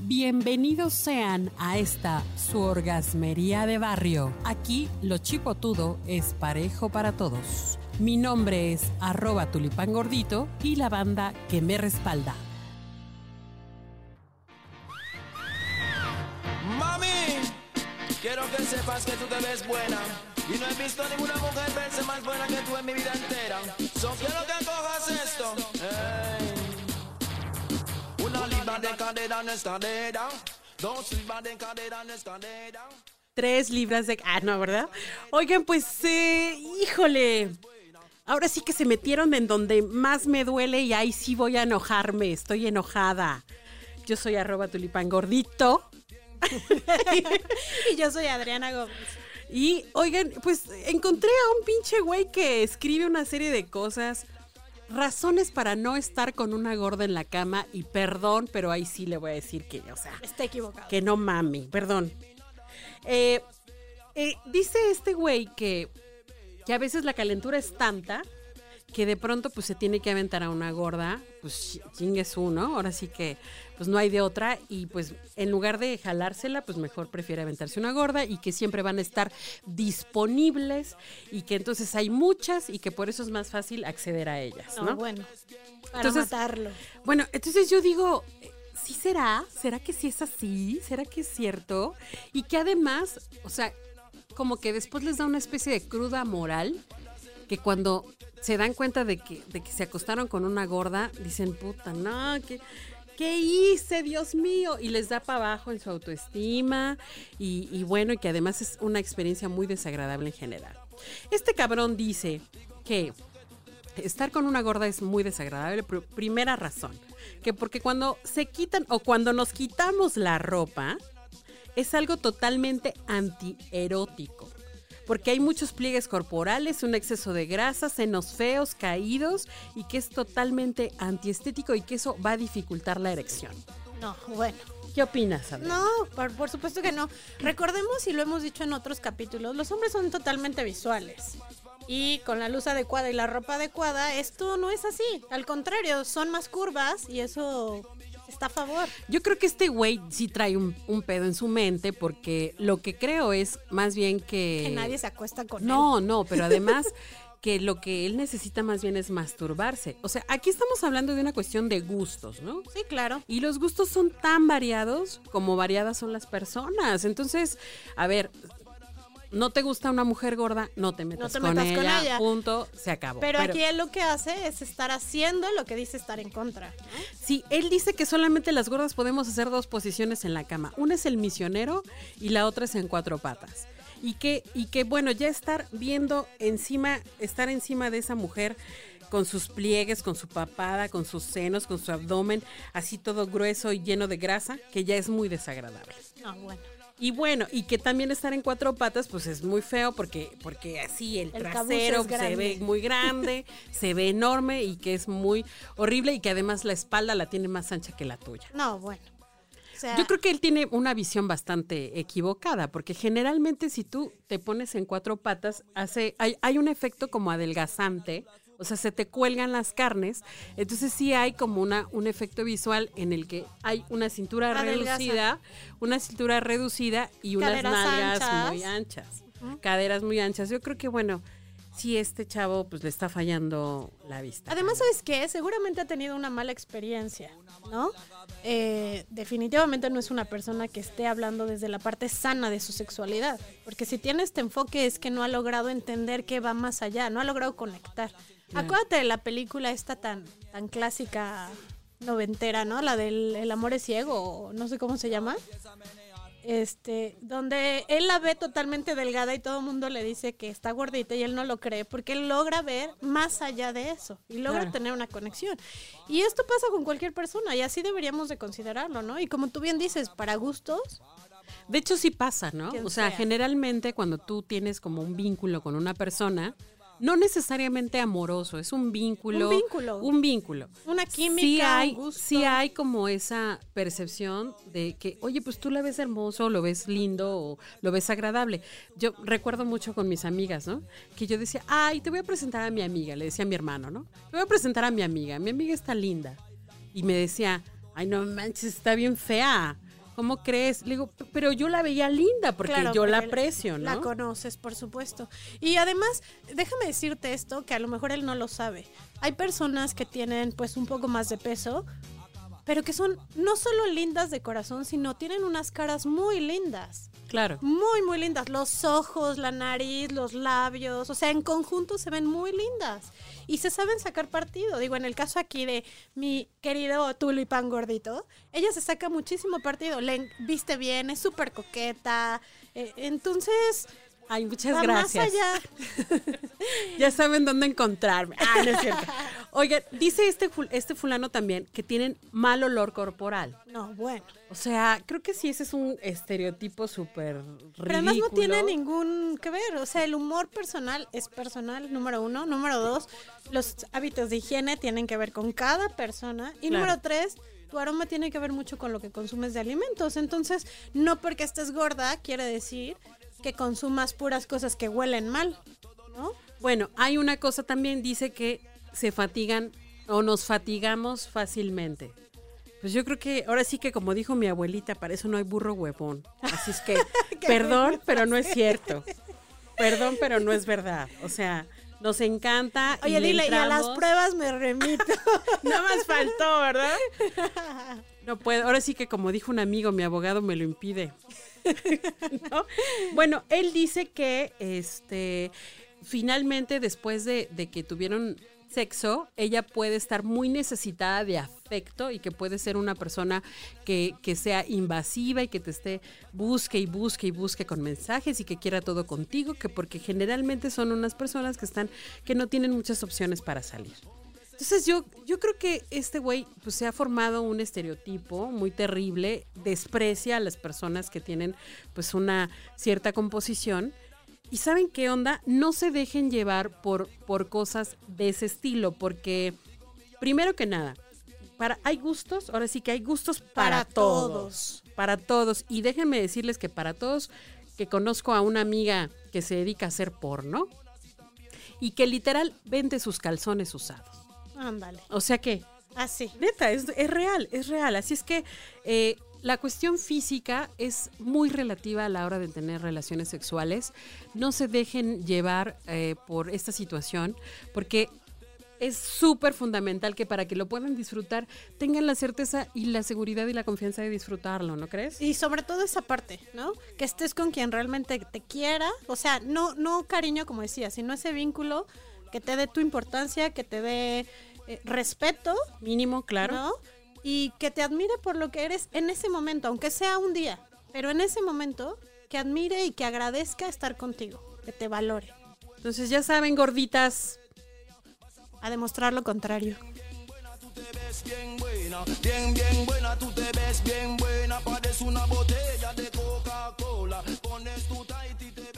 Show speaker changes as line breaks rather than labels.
Bienvenidos sean a esta su orgasmería de barrio. Aquí lo chipotudo es parejo para todos. Mi nombre es arroba tulipán gordito y la banda que me respalda.
Mami, quiero que sepas que tú te ves buena. Y no he visto a ninguna mujer verse más buena que tú en mi vida entera. So quiero que cojas esto. Ey.
Tres libras de... Ah, no, ¿verdad? Oigan, pues, eh, híjole. Ahora sí que se metieron en donde más me duele y ahí sí voy a enojarme. Estoy enojada. Yo soy arroba tulipán gordito.
Y yo soy Adriana Gómez.
Y oigan, pues encontré a un pinche güey que escribe una serie de cosas, razones para no estar con una gorda en la cama y perdón, pero ahí sí le voy a decir que, o sea,
Está equivocado.
que no mami, perdón. Eh, eh, dice este güey que, que a veces la calentura es tanta que de pronto pues se tiene que aventar a una gorda, pues chingues uno, ahora sí que pues no hay de otra y pues en lugar de jalársela pues mejor prefiere aventarse una gorda y que siempre van a estar disponibles y que entonces hay muchas y que por eso es más fácil acceder a ellas,
No,
¿no?
bueno. Para
Entonces-
matarlo.
Bueno, entonces yo digo, ¿sí será? ¿Será que sí es así? ¿Será que es cierto? Y que además, o sea, como que después les da una especie de cruda moral, que cuando se dan cuenta de que, de que se acostaron con una gorda, dicen, puta, no, ¿qué, ¿qué hice, Dios mío? Y les da para abajo en su autoestima y, bueno, y que además es una experiencia muy desagradable en general. Este cabrón dice que Estar con una gorda es muy desagradable. pr- Primera razón, que porque cuando se quitan o cuando nos quitamos la ropa, es algo totalmente antierótico. Porque hay muchos pliegues corporales, un exceso de grasa, senos feos, caídos y que es totalmente antiestético y que eso va a dificultar la erección.
No, bueno.
¿Qué opinas, Andrea?
No, por, por supuesto que no. Recordemos, y lo hemos dicho en otros capítulos, los hombres son totalmente visuales. Y con la luz adecuada y la ropa adecuada, esto no es así. Al contrario, son más curvas y eso está a favor.
Yo creo que este güey sí trae un, un pedo en su mente porque lo que creo es más bien que...
Que nadie se acuesta con él.
No, no, pero además que lo que él necesita más bien es masturbarse. O sea, aquí estamos hablando de una cuestión de gustos, ¿no?
Sí, claro.
Y los gustos son tan variados como variadas son las personas. Entonces, a ver, no te gusta una mujer gorda, no te metas,
te
con,
metas con
ella,
ella.
Punto, se acabó.
Pero, aquí él lo que hace es estar haciendo lo que dice estar en contra. ¿no?
Sí, él dice que solamente las gordas podemos hacer dos posiciones en la cama. Una es el misionero y la otra es en cuatro patas. Y que, y que bueno, ya estar viendo encima, estar encima de esa mujer con sus pliegues, con su papada, con sus senos, con su abdomen, así todo grueso y lleno de grasa, que ya es muy desagradable.
No, bueno.
Y bueno, y que también estar en cuatro patas, pues es muy feo porque, porque así el, trasero se ve muy grande, se ve enorme y que es muy horrible y que además la espalda la tiene más ancha que la tuya.
No, bueno. O sea,
Yo creo que él tiene una visión bastante equivocada, porque generalmente si tú te pones en cuatro patas, hace, hay, hay un efecto como adelgazante, o sea, se te cuelgan las carnes, entonces sí hay como una, un efecto visual en el que hay una cintura
Adelgaza.
reducida, una cintura reducida y unas nalgas
anchas.
muy anchas, caderas muy anchas. Yo creo que bueno, sí este chavo pues le está fallando la vista.
Además, ¿sabes qué? Seguramente ha tenido una mala experiencia, ¿no? Eh, definitivamente no es una persona que esté hablando desde la parte sana de su sexualidad. Porque si tiene este enfoque es que no ha logrado entender que va más allá, no ha logrado conectar. Acuérdate de la película esta tan, tan clásica noventera, ¿no? La del El amor es ciego, o no sé cómo se llama. Este, donde él la ve totalmente delgada y todo el mundo le dice que está gordita y él no lo cree porque él logra ver más allá de eso y logra
Claro.
tener una conexión. Y esto pasa con cualquier persona y así deberíamos de considerarlo, ¿no? Y como tú bien dices, para gustos,
De hecho, sí pasa, ¿no? O sea,
sea.
generalmente cuando tú tienes como un vínculo con una persona, no necesariamente amoroso, es un vínculo.
Un vínculo.
Un vínculo.
Una química,
Sí hay,
un gusto.
sí hay como esa percepción de que, oye, pues tú la ves hermoso, lo ves lindo o lo ves agradable. Yo recuerdo mucho con mis amigas, ¿no? Que yo decía, ay, te voy a presentar a mi amiga, le decía a mi hermano, ¿no? Te voy a presentar a mi amiga, mi amiga está linda. Y me decía, ay, no manches, está bien fea. ¿Cómo crees? Le digo, pero yo la veía linda porque
Claro,
yo la aprecio,
La
¿no?
conoces, por supuesto. Y además, déjame decirte esto, que a lo mejor él no lo sabe. Hay personas que tienen pues un poco más de peso, pero que son no solo lindas de corazón, sino tienen unas caras muy lindas.
Claro.
Muy, muy lindas. Los ojos, la nariz, los labios, o sea, en conjunto se ven muy lindas. Y se saben sacar partido. Digo, en el caso aquí de mi querido tulipán gordito, ella se saca muchísimo partido. Le viste bien, es súper coqueta. eh, entonces,
Ay, muchas
va
gracias.
más allá.
Ya saben dónde encontrarme. Ah, no es cierto. Oiga, dice este, este fulano también que tienen mal olor corporal.
No, bueno.
O sea, creo que sí, ese es un estereotipo súper ridículo.
Pero además no tiene ningún que ver. O sea, el humor personal es personal, número uno. Número dos, los hábitos de higiene tienen que ver con cada persona. Y
Claro.
número tres, tu aroma tiene que ver mucho con lo que consumes de alimentos. Entonces, no porque estés gorda quiere decir que consumas puras cosas que huelen mal, ¿no?
Bueno, hay una cosa también, dice que se fatigan o nos fatigamos fácilmente. Pues yo creo que ahora sí que como dijo mi abuelita, para eso no hay burro huevón. Así es que, perdón, pero no es cierto. Perdón, pero no es verdad. O sea, nos encanta. y
Oye,
le
dile, y a las pruebas me remito.
Nada más faltó, ¿verdad? No puedo. Ahora sí que como dijo un amigo, mi abogado me lo impide. ¿No? Bueno, él dice que este finalmente después de, de que tuvieron sexo, ella puede estar muy necesitada de afecto y que puede ser una persona que, que sea invasiva y que te esté busque y busque y busque con mensajes y que quiera todo contigo, que porque generalmente son unas personas que están, que no tienen muchas opciones para salir. Entonces yo, yo creo que este güey pues, se ha formado un estereotipo muy terrible, desprecia a las personas que tienen pues una cierta composición. Y saben qué onda, no se dejen llevar por, por cosas de ese estilo, porque primero que nada, para, hay gustos, ahora sí que hay gustos para,
Para
todos,
todos.
Para todos. Y déjenme decirles que para todos, que conozco a una amiga que se dedica a hacer porno y que literal vende sus calzones usados.
Ándale.
O sea que,
Así.
neta, es, es real, es real. Así es que eh, la cuestión física es muy relativa a la hora de tener relaciones sexuales. No se dejen llevar eh, por esta situación porque es súper fundamental que para que lo puedan disfrutar tengan la certeza y la seguridad y la confianza de disfrutarlo, ¿no crees?
Y sobre todo esa parte, ¿no? Que estés con quien realmente te quiera, o sea, no, no cariño como decía, sino ese vínculo que te dé tu importancia, que te dé eh, respeto.
Mínimo, claro.
Y que te admire por lo que eres en ese momento, aunque sea un día, pero en ese momento, que admire y que agradezca estar contigo, que te valore.
Entonces ya saben, gorditas,
a demostrar lo contrario.
Bien buena, bien, bien buena, tú te ves bien buena, pares una botella de Coca-Cola, pones tu Tahiti TV.